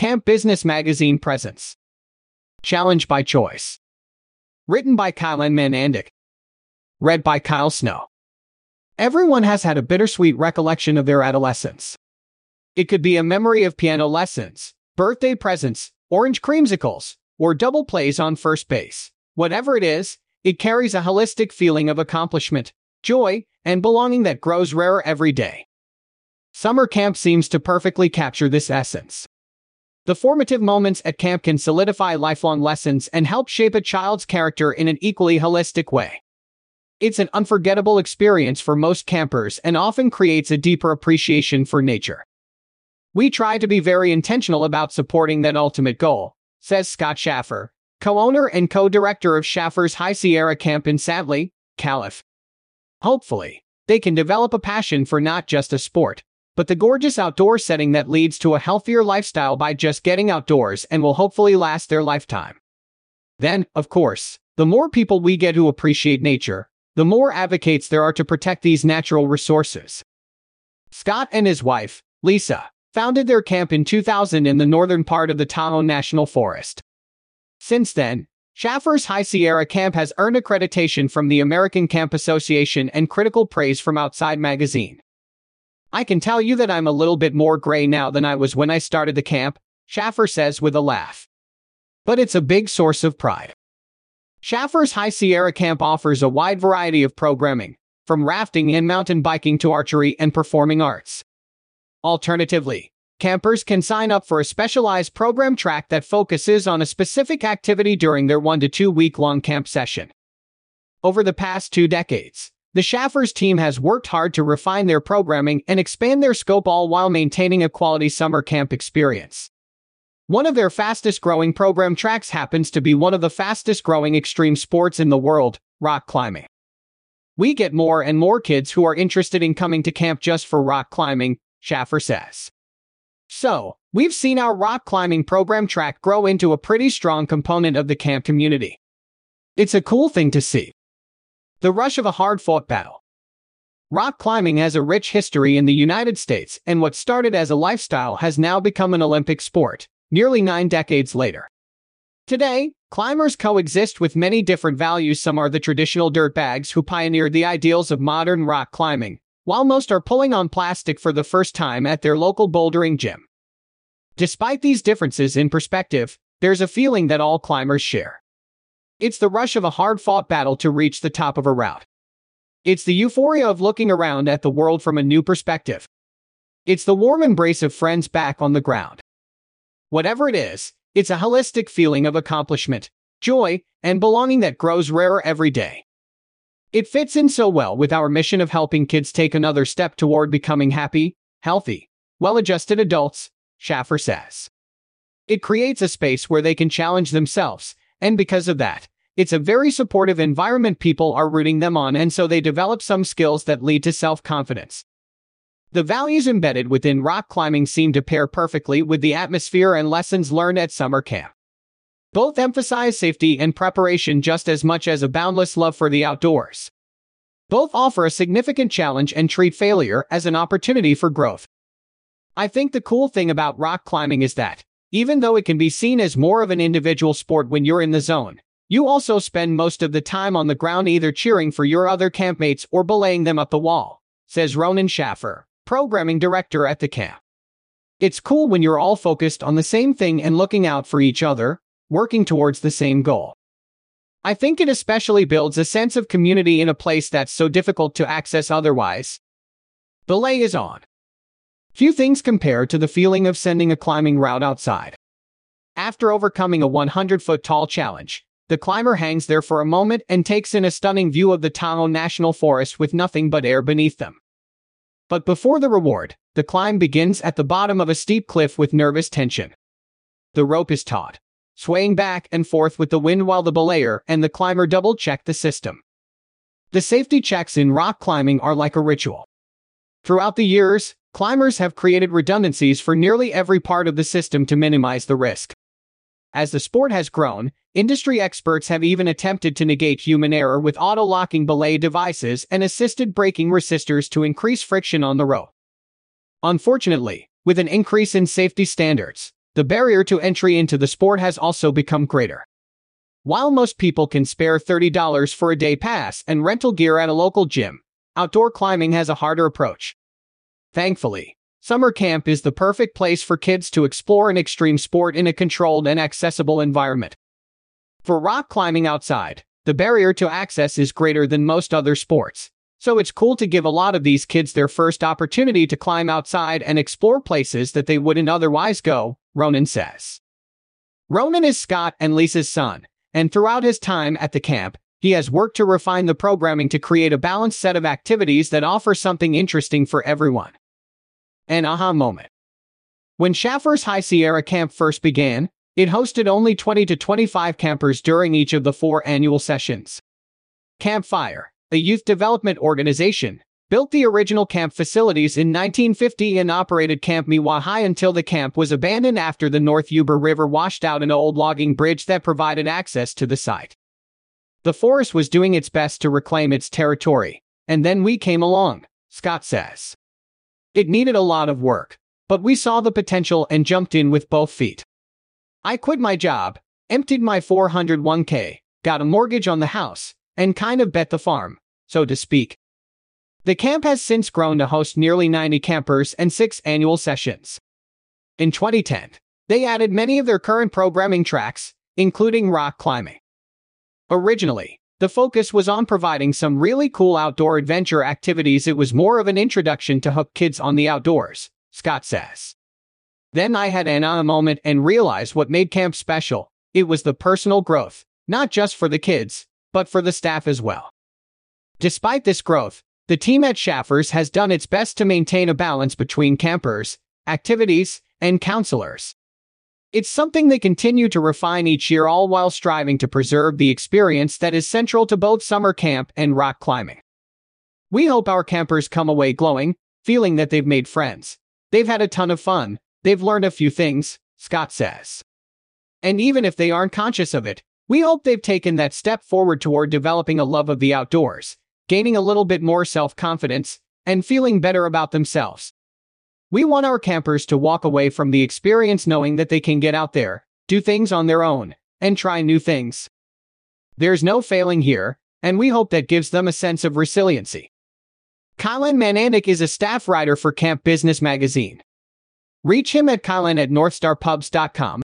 Camp Business Magazine presents. Challenge by Choice. Written by Kyle Manandic. Read by Kyle Snow. Everyone has had a bittersweet recollection of their adolescence. It could be a memory of piano lessons, birthday presents, orange creamsicles, or double plays on first base. Whatever it is, it carries a holistic feeling of accomplishment, joy, and belonging that grows rarer every day. Summer camp seems to perfectly capture this essence. The formative moments at camp can solidify lifelong lessons and help shape a child's character in an equally holistic way. It's an unforgettable experience for most campers and often creates a deeper appreciation for nature. We try to be very intentional about supporting that ultimate goal, says Scott Shaffer, co-owner and co-director of Shaffer's High Sierra Camp in Sattley, Calif. Hopefully, they can develop a passion for not just a sport, but the gorgeous outdoor setting that leads to a healthier lifestyle by just getting outdoors and will hopefully last their lifetime. Then, of course, the more people we get who appreciate nature, the more advocates there are to protect these natural resources. Scott and his wife, Lisa, founded their camp in 2000 in the northern part of the Tahoe National Forest. Since then, Shaffer's High Sierra Camp has earned accreditation from the American Camp Association and critical praise from Outside Magazine. I can tell you that I'm a little bit more gray now than I was when I started the camp, Shaffer says with a laugh. But it's a big source of pride. Shaffer's High Sierra Camp offers a wide variety of programming, from rafting and mountain biking to archery and performing arts. Alternatively, campers can sign up for a specialized program track that focuses on a specific activity during their one to two week long camp session. Over the past two decades, the Shaffers team has worked hard to refine their programming and expand their scope all while maintaining a quality summer camp experience. One of their fastest growing program tracks happens to be one of the fastest growing extreme sports in the world, rock climbing. We get more and more kids who are interested in coming to camp just for rock climbing, Shaffer says. So, we've seen our rock climbing program track grow into a pretty strong component of the camp community. It's a cool thing to see. The rush of a hard fought battle. Rock climbing has a rich history in the United States, and what started as a lifestyle has now become an Olympic sport, nearly nine decades later. Today, climbers coexist with many different values. Some are the traditional dirtbags who pioneered the ideals of modern rock climbing, while most are pulling on plastic for the first time at their local bouldering gym. Despite these differences in perspective, there's a feeling that all climbers share. It's the rush of a hard fought battle to reach the top of a route. It's the euphoria of looking around at the world from a new perspective. It's the warm embrace of friends back on the ground. Whatever it is, it's a holistic feeling of accomplishment, joy, and belonging that grows rarer every day. It fits in so well with our mission of helping kids take another step toward becoming happy, healthy, well adjusted adults, Shaffer says. It creates a space where they can challenge themselves, and because of that, it's a very supportive environment people are rooting them on, and so they develop some skills that lead to self confidence. The values embedded within rock climbing seem to pair perfectly with the atmosphere and lessons learned at summer camp. Both emphasize safety and preparation just as much as a boundless love for the outdoors. Both offer a significant challenge and treat failure as an opportunity for growth. I think the cool thing about rock climbing is that, even though it can be seen as more of an individual sport when you're in the zone, you also spend most of the time on the ground either cheering for your other campmates or belaying them up the wall, says Ronan Shaffer programming director at the camp. It's cool when you're all focused on the same thing and looking out for each other, working towards the same goal. I think it especially builds a sense of community in a place that's so difficult to access otherwise. Belay is on. Few things compare to the feeling of sending a climbing route outside. After overcoming a 100 foot tall challenge, the climber hangs there for a moment and takes in a stunning view of the Tahoe National Forest with nothing but air beneath them. But before the reward, the climb begins at the bottom of a steep cliff with nervous tension. The rope is taut, swaying back and forth with the wind while the belayer and the climber double check the system. The safety checks in rock climbing are like a ritual. Throughout the years, climbers have created redundancies for nearly every part of the system to minimize the risk. As the sport has grown, industry experts have even attempted to negate human error with auto-locking belay devices and assisted braking resistors to increase friction on the rope. Unfortunately, with an increase in safety standards, the barrier to entry into the sport has also become greater. While most people can spare $30 for a day pass and rental gear at a local gym, outdoor climbing has a harder approach. Thankfully, summer camp is the perfect place for kids to explore an extreme sport in a controlled and accessible environment. For rock climbing outside, the barrier to access is greater than most other sports, so it's cool to give a lot of these kids their first opportunity to climb outside and explore places that they wouldn't otherwise go, Ronan says. Ronan is Scott and Lisa's son, and throughout his time at the camp, he has worked to refine the programming to create a balanced set of activities that offer something interesting for everyone. An aha moment. When Shaffer's High Sierra Camp first began, it hosted only 20 to 25 campers during each of the four annual sessions. Campfire, a youth development organization, built the original camp facilities in 1950 and operated Camp Miwahai until the camp was abandoned after the North Yuba River washed out an old logging bridge that provided access to the site. The forest was doing its best to reclaim its territory, and then we came along, Scott says. It needed a lot of work, but we saw the potential and jumped in with both feet. I quit my job, emptied my 401k, got a mortgage on the house, and kind of bet the farm, so to speak. The camp has since grown to host nearly 90 campers and six annual sessions. In 2010, they added many of their current programming tracks, including rock climbing. Originally, the focus was on providing some really cool outdoor adventure activities. It was more of an introduction to hook kids on the outdoors, Scott says. Then I had an aha moment and realized what made camp special. It was the personal growth, not just for the kids, but for the staff as well. Despite this growth, the team at Shaffers has done its best to maintain a balance between campers, activities, and counselors. It's something they continue to refine each year, all while striving to preserve the experience that is central to both summer camp and rock climbing. We hope our campers come away glowing, feeling that they've made friends. They've had a ton of fun, they've learned a few things, Scott says. And even if they aren't conscious of it, we hope they've taken that step forward toward developing a love of the outdoors, gaining a little bit more self confidence, and feeling better about themselves. We want our campers to walk away from the experience knowing that they can get out there, do things on their own, and try new things. There's no failing here, and we hope that gives them a sense of resiliency. Kailan Manandic is a staff writer for Camp Business Magazine. Reach him at kylan at northstarpubs.com